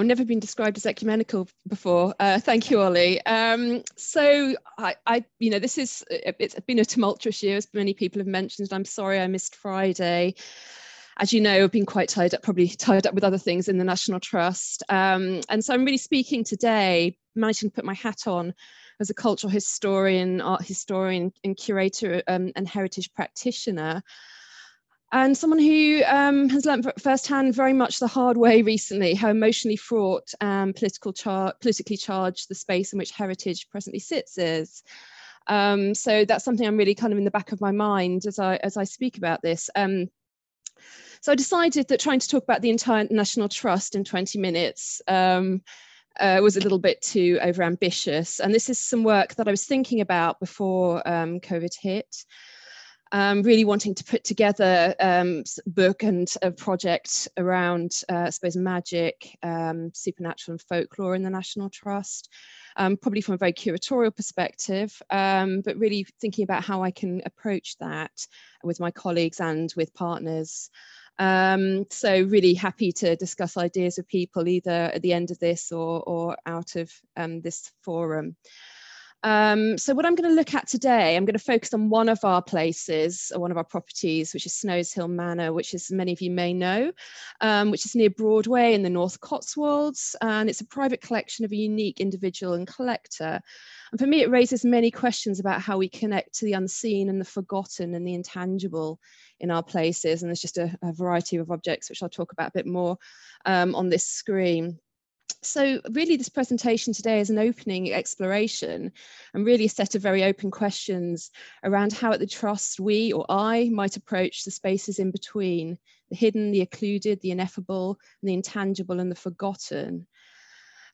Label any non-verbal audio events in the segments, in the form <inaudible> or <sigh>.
I've never been described as ecumenical before. Uh, thank you, Ollie. Um, so, I, I, you know, this is it's been a tumultuous year, as many people have mentioned. I'm sorry I missed Friday. As you know, I've been quite tied up, probably tied up with other things in the National Trust. Um, and so I'm really speaking today, managing to put my hat on as a cultural historian, art historian, and curator um, and heritage practitioner and someone who um, has learned firsthand very much the hard way recently how emotionally fraught and political char- politically charged the space in which heritage presently sits is. Um, so that's something I'm really kind of in the back of my mind as I as I speak about this. Um, so I decided that trying to talk about the entire National Trust in 20 minutes um, uh, was a little bit too overambitious. And this is some work that I was thinking about before um, COVID hit um, really wanting to put together um, a book and a project around, uh, I suppose, magic, um, supernatural and folklore in the National Trust, um, probably from a very curatorial perspective, um, but really thinking about how I can approach that with my colleagues and with partners. Um, so really happy to discuss ideas with people either at the end of this or, or out of this forum. Um, so what I'm going to look at today, I'm going to focus on one of our places, or one of our properties, which is Snowshill Manor, which as many of you may know, um, which is near Broadway in the North Cotswolds. And it's a private collection of a unique individual and collector. And for me, it raises many questions about how we connect to the unseen and the forgotten and the intangible in our places. And there's just a, a variety of objects, which I'll talk about a bit more um, on this screen so really this presentation today is an opening exploration and really a set of very open questions around how at the trust we or I might approach the spaces in between, the hidden, the occluded, the ineffable, and the intangible and the forgotten.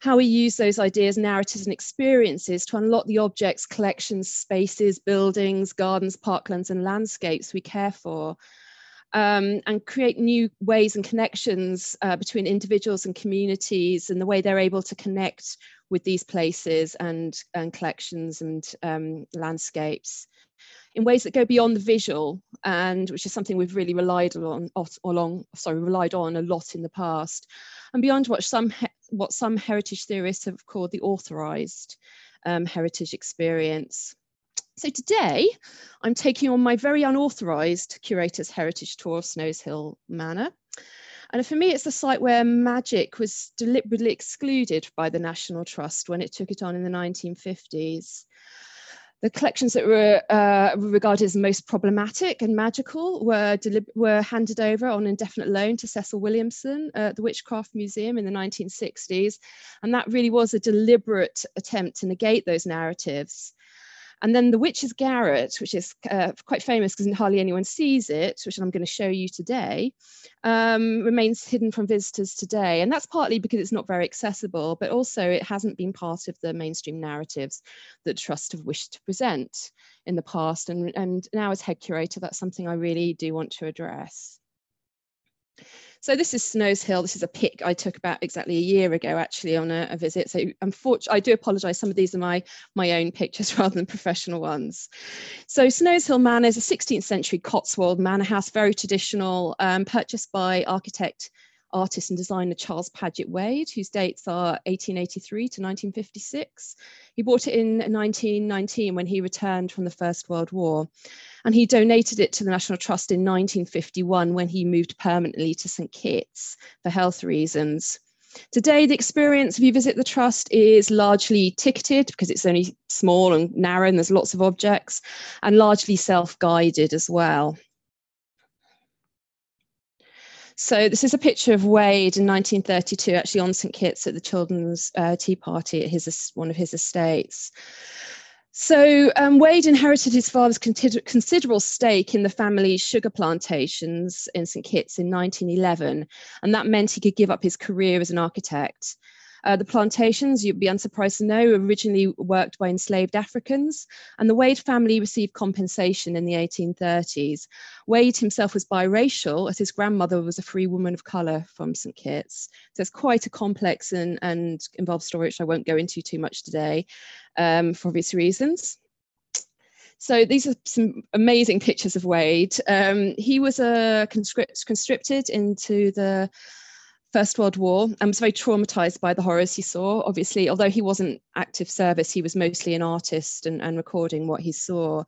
How we use those ideas, narratives and experiences to unlock the objects, collections, spaces, buildings, gardens, parklands and landscapes we care for um, and create new ways and connections uh, between individuals and communities and the way they're able to connect with these places and, and collections and um, landscapes in ways that go beyond the visual and which is something we've really relied on along sorry relied on a lot in the past and beyond what some what some heritage theorists have called the authorized um, heritage experience so today, I'm taking on my very unauthorised curator's heritage tour of Snowshill Manor. And for me, it's the site where magic was deliberately excluded by the National Trust when it took it on in the 1950s. The collections that were uh, regarded as most problematic and magical were, were handed over on indefinite loan to Cecil Williamson at the Witchcraft Museum in the 1960s. And that really was a deliberate attempt to negate those narratives and then the Witch's Garret, which is uh, quite famous because hardly anyone sees it, which I'm going to show you today, um, remains hidden from visitors today. And that's partly because it's not very accessible, but also it hasn't been part of the mainstream narratives that Trust have wished to present in the past. And, and now as head curator, that's something I really do want to address. So this is Snowshill. This is a pic I took about exactly a year ago, actually, on a, a visit. So unfortunately, I do apologise. Some of these are my my own pictures <laughs> rather than professional ones. So Snowshill Manor is a 16th century Cotswold manor house, very traditional, um, purchased by architect artist and designer Charles Paget Wade, whose dates are 1883 to 1956. He bought it in 1919 when he returned from the First World War. And he donated it to the National Trust in 1951 when he moved permanently to St. Kitts for health reasons. Today, the experience if you visit the trust is largely ticketed because it's only small and narrow and there's lots of objects, and largely self guided as well. So this is a picture of Wade in 1932, actually on St Kitts at the Children's uh, Tea Party at his one of his estates. So um, Wade inherited his father's considerable stake in the family's sugar plantations in St Kitts in 1911, and that meant he could give up his career as an architect. Uh, the plantations, you'd be unsurprised to know, originally worked by enslaved Africans, and the Wade family received compensation in the 1830s. Wade himself was biracial, as his grandmother was a free woman of colour from St Kitts. So it's quite a complex and, and involved story, which I won't go into too much today um, for obvious reasons. So these are some amazing pictures of Wade. Um, he was uh, conscript, conscripted into the First World War and was very traumatized by the horrors he saw. Obviously, although he wasn't active service, he was mostly an artist and, and recording what he saw.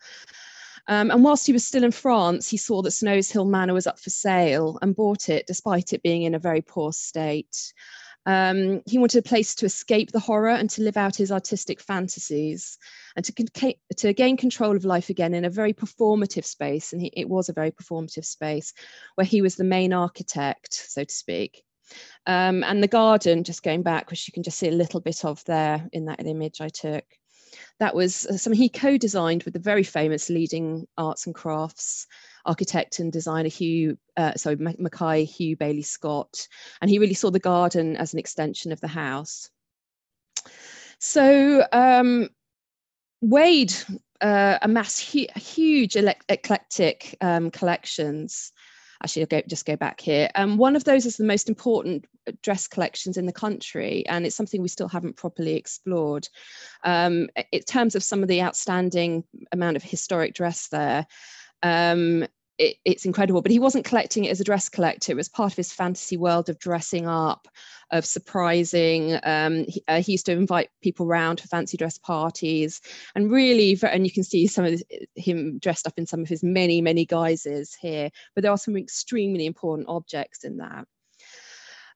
Um, and whilst he was still in France, he saw that Snowshill Manor was up for sale and bought it, despite it being in a very poor state. Um, he wanted a place to escape the horror and to live out his artistic fantasies and to, to gain control of life again in a very performative space. And he, it was a very performative space where he was the main architect, so to speak. Um, and the garden, just going back, which you can just see a little bit of there in that image I took. That was uh, something he co-designed with the very famous leading arts and crafts architect and designer Hugh, uh, sorry, Mackay Hugh Baillie Scott, and he really saw the garden as an extension of the house. So um, Wade uh, amassed hu huge eclectic um, collections actually I'll go, just go back here. Um, one of those is the most important dress collections in the country, and it's something we still haven't properly explored. Um, in terms of some of the outstanding amount of historic dress there, um, it, it's incredible. But he wasn't collecting it as a dress collector. It was part of his fantasy world of dressing up, of surprising. Um, he, uh, he, used to invite people around for fancy dress parties, and really, and you can see some of him dressed up in some of his many, many guises here. But there are some extremely important objects in that.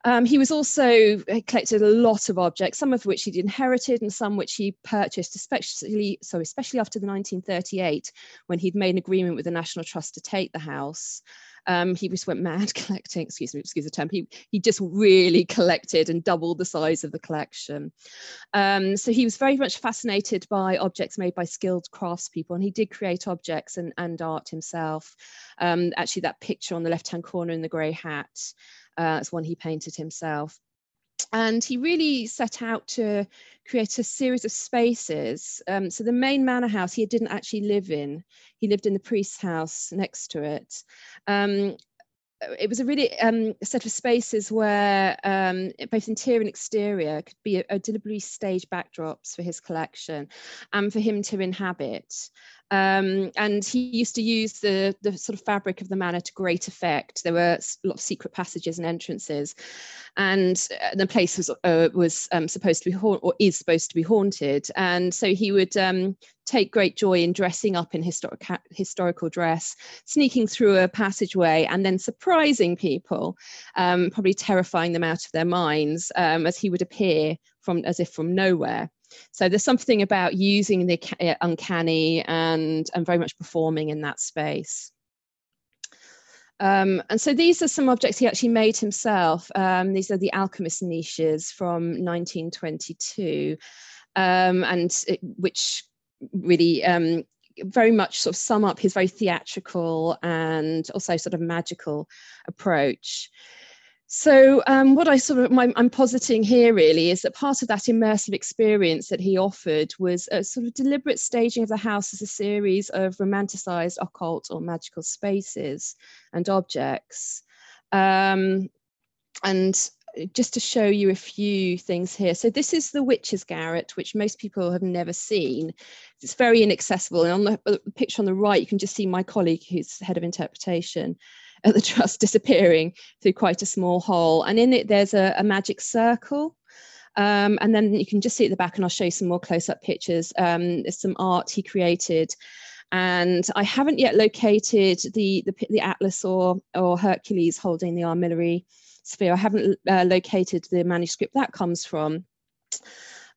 Um, he was also collected a lot of objects, some of which he'd inherited and some which he purchased, especially so especially after the 1938, when he'd made an agreement with the National Trust to take the house. Um, he just went mad <laughs> collecting, excuse me, excuse the term. He, he just really collected and doubled the size of the collection. Um, so he was very much fascinated by objects made by skilled craftspeople and he did create objects and, and art himself. Um, actually that picture on the left-hand corner in the grey hat uh, it's one he painted himself. And he really set out to create a series of spaces. Um, so the main manor house he didn't actually live in. He lived in the priest's house next to it. Um, it was a really um, set of spaces where um, both interior and exterior could be a, a deliberately staged backdrops for his collection and for him to inhabit. Um, and he used to use the, the sort of fabric of the manor to great effect. There were a lot of secret passages and entrances, and uh, the place was uh, was um, supposed to be haunted, or is supposed to be haunted. And so he would um, take great joy in dressing up in historic, historical dress, sneaking through a passageway, and then surprising people, um, probably terrifying them out of their minds um, as he would appear from as if from nowhere. So there's something about using the uh, uncanny and, and very much performing in that space. Um, and so these are some objects he actually made himself. Um, these are the alchemist niches from 1922, um, and it, which really um, very much sort of sum up his very theatrical and also sort of magical approach. So um, what I sort of my, I'm positing here really is that part of that immersive experience that he offered was a sort of deliberate staging of the house as a series of romanticized occult or magical spaces and objects. Um, and just to show you a few things here. So this is the witch's garret, which most people have never seen. It's very inaccessible. And on the, the picture on the right, you can just see my colleague who's head of interpretation <laughs> at the trust disappearing through quite a small hole. And in it, there's a, a magic circle. Um, and then you can just see at the back, and I'll show you some more close-up pictures. Um, there's some art he created. And I haven't yet located the, the, the Atlas or, or Hercules holding the armillary sphere. I haven't uh, located the manuscript that comes from.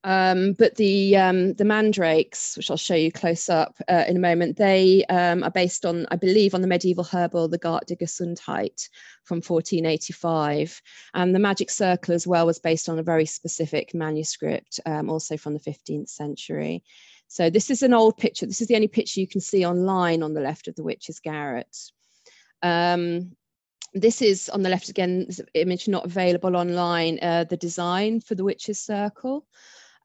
Um, but the um, the mandrakes, which I'll show you close up uh, in a moment, they um, are based on, I believe, on the medieval herbal, the Gart der Gesundheit from 1485. And the magic circle as well was based on a very specific manuscript, um, also from the 15th century. So this is an old picture. This is the only picture you can see online on the left of the witch's garret. Um, this is on the left again, image not available online, uh, the design for the witch's circle.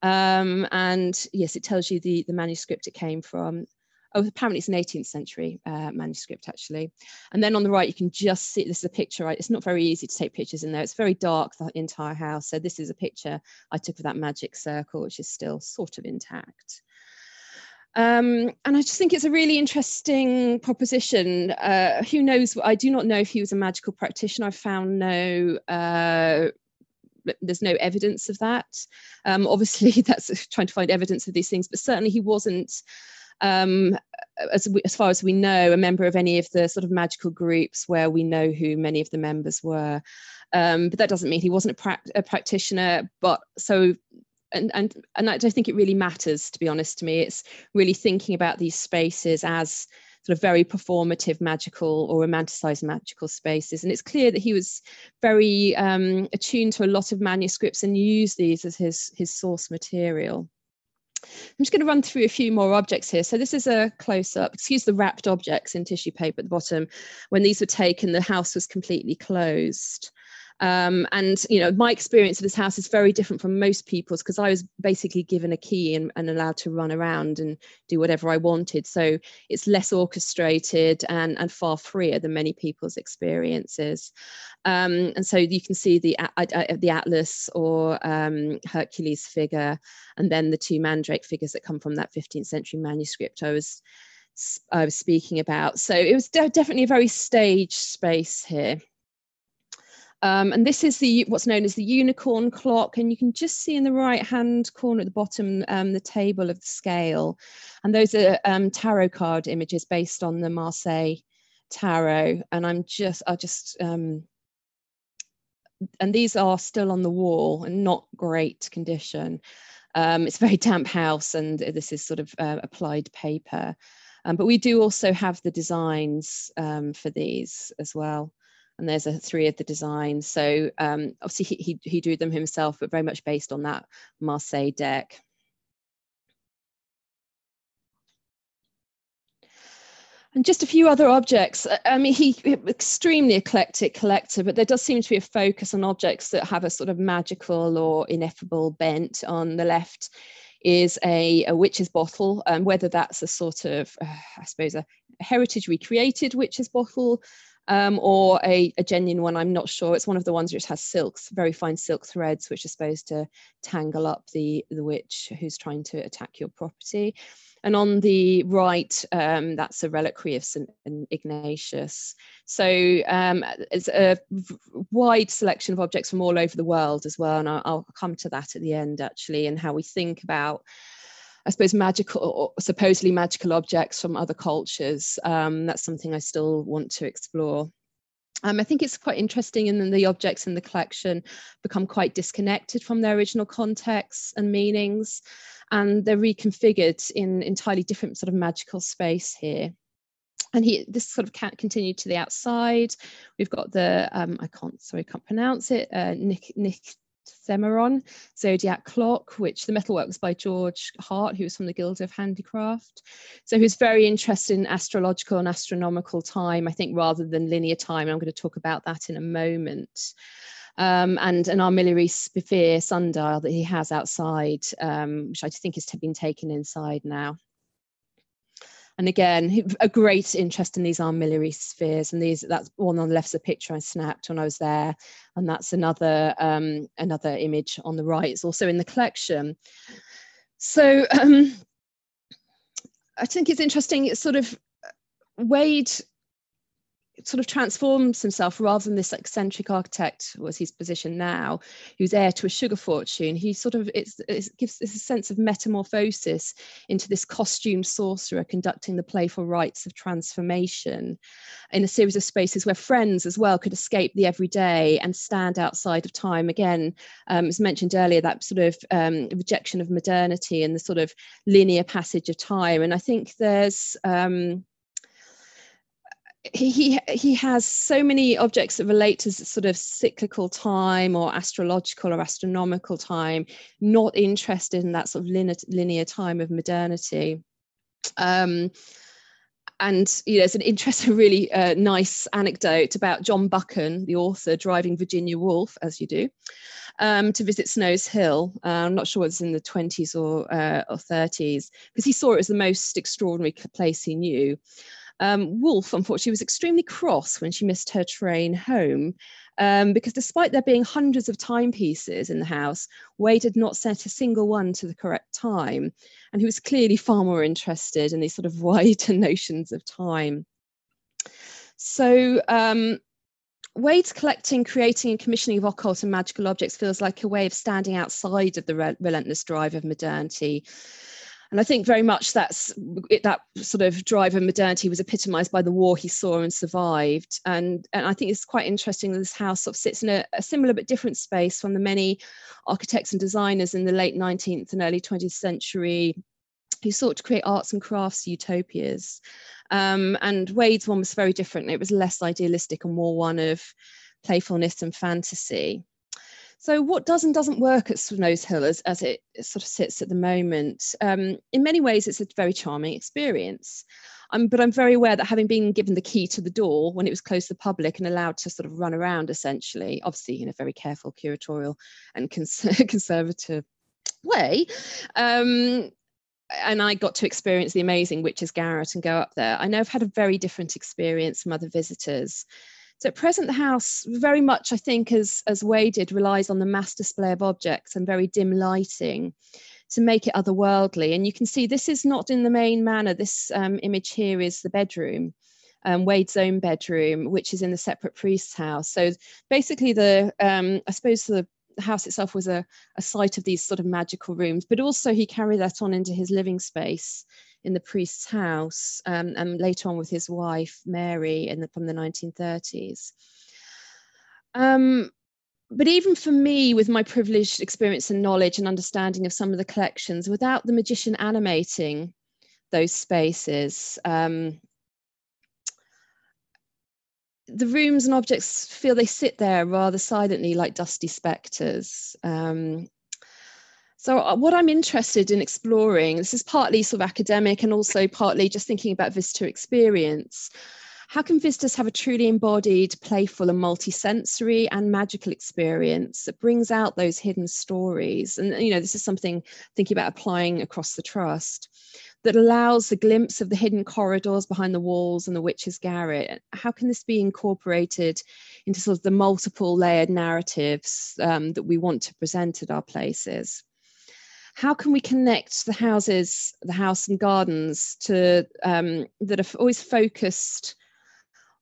Um, and yes, it tells you the, the manuscript it came from. Oh, apparently it's an 18th century uh, manuscript actually. And then on the right, you can just see, this is a picture, right? It's not very easy to take pictures in there. It's very dark, the entire house. So this is a picture I took of that magic circle, which is still sort of intact. Um, and I just think it's a really interesting proposition. Uh, who knows? I do not know if he was a magical practitioner. I've found no uh, there's no evidence of that. Um, obviously, <laughs> that's trying to find evidence of these things, but certainly he wasn't, um, as, we, as far as we know, a member of any of the sort of magical groups where we know who many of the members were. Um, but that doesn't mean he wasn't a, pra- a practitioner. But so and and and I don't think it really matters to be honest to me. It's really thinking about these spaces as sort of very performative magical or romanticized magical spaces. And it's clear that he was very um, attuned to a lot of manuscripts and used these as his, his source material. I'm just going to run through a few more objects here. So this is a close-up, excuse the wrapped objects in tissue paper at the bottom. When these were taken, the house was completely closed. Um, and you know, my experience of this house is very different from most people's because I was basically given a key and, and, allowed to run around and do whatever I wanted. So it's less orchestrated and, and far freer than many people's experiences. Um, and so you can see the the Atlas or um, Hercules figure, and then the two Mandrake figures that come from that 15th century manuscript I was I was speaking about. So it was de definitely a very staged space here. Um, and this is the what's known as the unicorn clock. And you can just see in the right hand corner at the bottom um, the table of the scale. And those are um, tarot card images based on the Marseille tarot. And I'm just, I just, um, and these are still on the wall and not great condition. Um, it's a very damp house and this is sort of uh, applied paper. Um, but we do also have the designs for these as well and there's a three of the designs. So um, obviously he, he, he drew them himself, but very much based on that Marseille deck. And just a few other objects. I mean, he extremely eclectic collector, but there does seem to be a focus on objects that have a sort of magical or ineffable bent. On the left is a, a witch's bottle, and um, whether that's a sort of, uh, I suppose, a heritage recreated witch's bottle um, or a, a, genuine one. I'm not sure. It's one of the ones which has silks, very fine silk threads, which are supposed to tangle up the, the witch who's trying to attack your property. And on the right, um, that's a reliquary of St. Ignatius. So um, it's a wide selection of objects from all over the world as well. And I'll, I'll come to that at the end, actually, and how we think about I suppose magical or supposedly magical objects from other cultures. Um, that's something I still want to explore. Um, I think it's quite interesting and then the objects in the collection become quite disconnected from their original contexts and meanings and they're reconfigured in entirely different sort of magical space here and he this sort of can't continue to the outside we've got the um, i can't sorry can't pronounce it uh, nick nick Themeron Zodiac Clock, which the metalwork was by George Hart, who was from the Guild of Handicraft. So he was very interested in astrological and astronomical time, I think, rather than linear time. I'm going to talk about that in a moment. Um, and an armillary sphere sundial that he has outside, um, which I think has been taken inside now. And again, a great interest in these armillary spheres. And these that's one on the left is a picture I snapped when I was there. And that's another um, another image on the right. It's also in the collection. So um, I think it's interesting. It's sort of Wade sort of transforms himself rather than this eccentric architect was his position now who's heir to a sugar fortune. He sort of it gives this a sense of metamorphosis into this costumed sorcerer conducting the playful rites of transformation in a series of spaces where friends as well could escape the everyday and stand outside of time. Again um, as mentioned earlier that sort of um, rejection of modernity and the sort of linear passage of time. And i think there's um, he he has so many objects that relate to sort of cyclical time or astrological or astronomical time not interested in that sort of linear, linear time of modernity um, and you know, there's an interesting, <laughs> really uh, nice anecdote about John Buchan, the author, driving Virginia Woolf, as you do, um, to visit Snowshill. Uh, I'm not sure it's in the 20s or, uh, or 30s, because he saw it as the most extraordinary place he knew. Um, unfortunately, was extremely cross when she missed her train home. Um, because despite there being hundreds of timepieces in the house, Wade had not set a single one to the correct time. And he was clearly far more interested in these sort of <laughs> wider notions of time. So um, Wade's collecting, creating, and commissioning of occult and magical objects feels like a way of standing outside of the re relentless drive of modernity. And I think very much that's it, that sort of drive of modernity was epitomized by the war he saw and survived. And, and I think it's quite interesting that this house sort of sits in a, a similar but different space from the many architects and designers in the late 19th and early 20th century who sought to create arts and crafts utopias. Um, and Wade's one was very different. It was less idealistic and more one of playfulness and fantasy. So, what does and doesn't work at Snowshill as, as it sort of sits at the moment? Um, in many ways, it's a very charming experience. Um, but I'm very aware that having been given the key to the door when it was closed to the public and allowed to sort of run around essentially, obviously in a very careful, curatorial, and cons <laughs> conservative way, um, and I got to experience the amazing Witches Garret and go up there. I know I've had a very different experience from other visitors. So at present, the house very much, I think, as, as Wade did, relies on the mass display of objects and very dim lighting to make it otherworldly. And you can see this is not in the main manner. This um, image here is the bedroom. Um, Wade's own bedroom, which is in the separate priest's house. So basically, the um, I suppose the house itself was a, a site of these sort of magical rooms, but also he carried that on into his living space in the priest's house um, and later on with his wife, Mary, in the, from the 1930s. Um, but even for me, with my privileged experience and knowledge and understanding of some of the collections, without the magician animating those spaces, um, the rooms and objects feel they sit there rather silently like dusty spectres. Um, so uh, what I'm interested in exploring, this is partly sort of academic and also partly just thinking about visitor experience. How can visitors have a truly embodied, playful and multisensory and magical experience that brings out those hidden stories? And, you know, this is something thinking about applying across the trust that allows a glimpse of the hidden corridors behind the walls and the witch's garret. How can this be incorporated into sort of the multiple layered narratives um, that we want to present at our places? How can we connect the houses, the house and gardens to um, that are always focused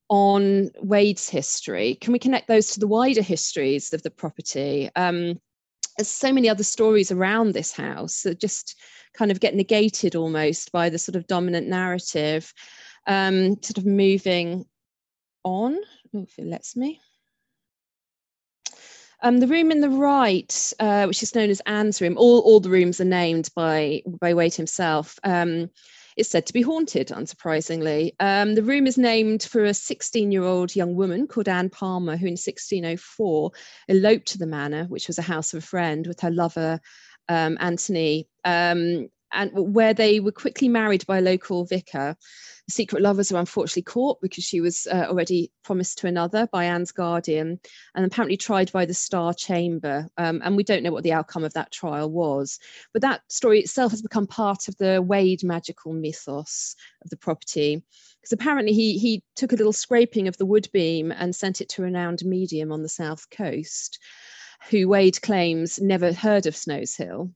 on Wade's history? Can we connect those to the wider histories of the property? Um, there's so many other stories around this house that just kind of get negated almost by the sort of dominant narrative, um, sort of moving on, if it lets me. Um, the room in the right, uh, which is known as Anne's room, all, all the rooms are named by, by Wade himself, um, is said to be haunted, unsurprisingly. Um, the room is named for a 16 year old young woman called Anne Palmer, who in 1604 eloped to the manor, which was a house of a friend, with her lover um, Anthony, um, and where they were quickly married by a local vicar. The secret lovers were unfortunately caught because she was uh, already promised to another by Anne's guardian, and apparently tried by the Star Chamber. Um, and we don't know what the outcome of that trial was. But that story itself has become part of the Wade magical mythos of the property. Because apparently he, he took a little scraping of the wood beam and sent it to a renowned medium on the south coast who Wade claims never heard of Snowshill.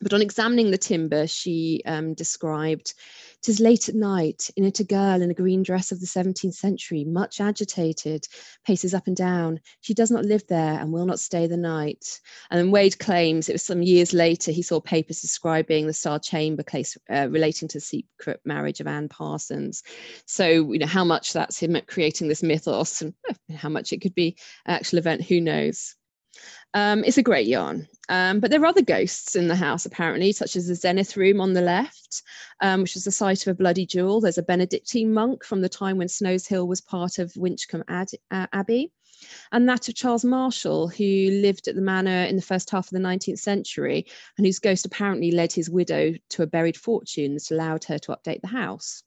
But on examining the timber, she um, described, "Tis late at night, in it a girl in a green dress of the 17th century, much agitated, paces up and down. She does not live there and will not stay the night." And then Wade claims it was some years later he saw papers describing the Star Chamber case uh, relating to the secret marriage of Anne Parsons. So you know how much that's him creating this mythos, and how much it could be actual event, who knows. Um, it's a great yarn. Um, but there are other ghosts in the house, apparently, such as the Zenith Room on the left, um, which is the site of a bloody duel. There's a Benedictine monk from the time when Snowshill was part of Winchcombe Ad- uh, Abbey, and that of Charles Marshall, who lived at the manor in the first half of the 19th century, and whose ghost apparently led his widow to a buried fortune that allowed her to update the house.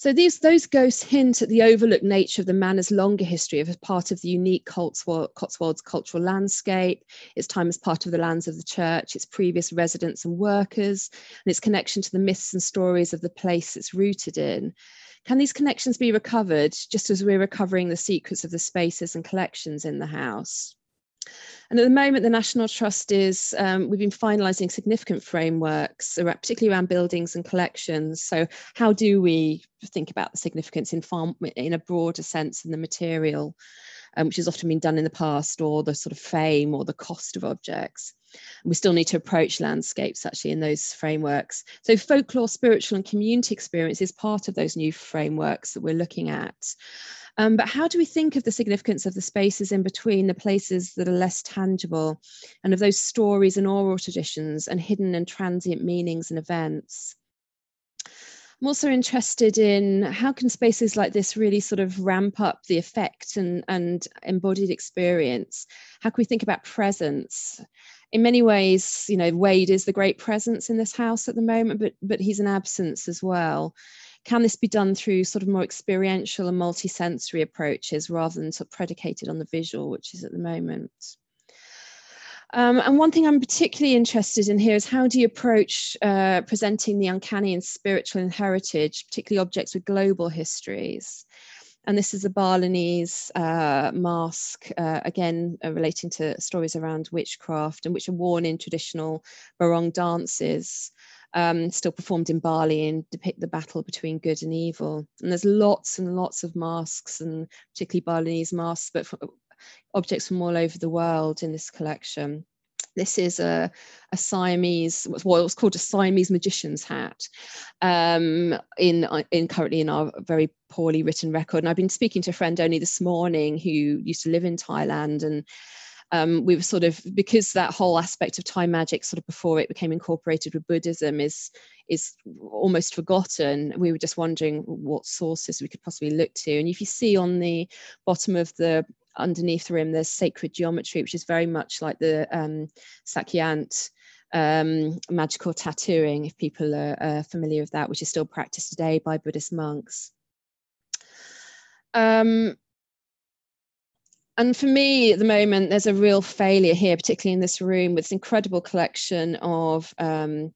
So these those ghosts hint at the overlooked nature of the manor's longer history as part of the unique Cotswold, Cotswolds cultural landscape, its time as part of the lands of the church, its previous residents and workers, and its connection to the myths and stories of the place it's rooted in. Can these connections be recovered just as we're recovering the secrets of the spaces and collections in the house? And at the moment, the National Trust is, um, we've been finalising significant frameworks, particularly around buildings and collections. So how do we think about the significance in, in a broader sense than the material, um, which has often been done in the past, or the sort of fame or the cost of objects? we still need to approach landscapes actually in those frameworks. So folklore, spiritual and community experience is part of those new frameworks that we're looking at. Um, but how do we think of the significance of the spaces in between the places that are less tangible and of those stories and oral traditions and hidden and transient meanings and events? I'm also interested in how can spaces like this really sort of ramp up the effect and, and embodied experience? How can we think about presence? In many ways, you know, Wade is the great presence in this house at the moment, but but he's an absence as well. Can this be done through sort of more experiential and multisensory approaches rather than sort of predicated on the visual, which is at the moment? Um, and one thing I'm particularly interested in here is how do you approach uh, presenting the uncanny and spiritual in heritage, particularly objects with global histories? And this is a Balinese uh, mask, uh, again, uh, relating to stories around witchcraft and which are worn in traditional Barong dances um, still performed in Bali and depict the battle between good and evil. And there's lots and lots of masks, and particularly Balinese masks, but objects from all over the world in this collection. This is a, a Siamese, what's called a Siamese magician's hat, um, in, in currently in our very poorly written record. And I've been speaking to a friend only this morning who used to live in Thailand and um, we were sort of because that whole aspect of time magic sort of before it became incorporated with Buddhism is is almost forgotten. We were just wondering what sources we could possibly look to. And if you see on the bottom of the underneath the rim, there's sacred geometry, which is very much like the um, Sakyant um, magical tattooing, if people are uh, familiar with that, which is still practiced today by Buddhist monks. Um, and for me at the moment there's a real failure here particularly in this room with this incredible collection of um,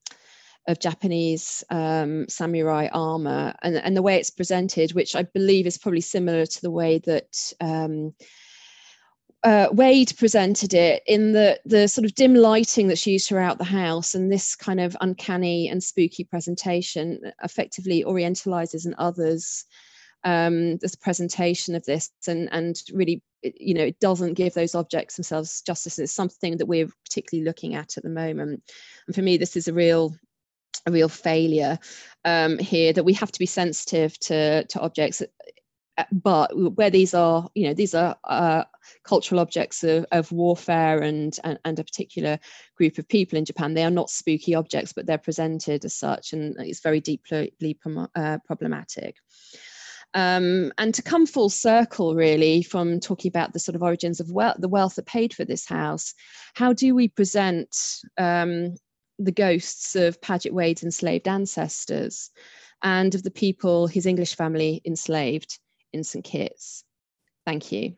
of Japanese um, samurai armor and, and the way it's presented, which I believe is probably similar to the way that um, uh, Wade presented it in the the sort of dim lighting that's used throughout the house, and this kind of uncanny and spooky presentation effectively orientalizes and others um, this presentation of this and and really you know it doesn't give those objects themselves justice it's something that we're particularly looking at at the moment. And for me this is a real a real failure um, here that we have to be sensitive to to objects uh, but where these are you know these are uh, cultural objects of, of warfare and, and, and a particular group of people in japan. They are not spooky objects but they're presented as such and it's very deeply uh, problematic um, and to come full circle, really, from talking about the sort of origins of wealth, the wealth that paid for this house, how do we present um, the ghosts of Paget Wade's enslaved ancestors and of the people his English family enslaved in St Kitts? Thank you.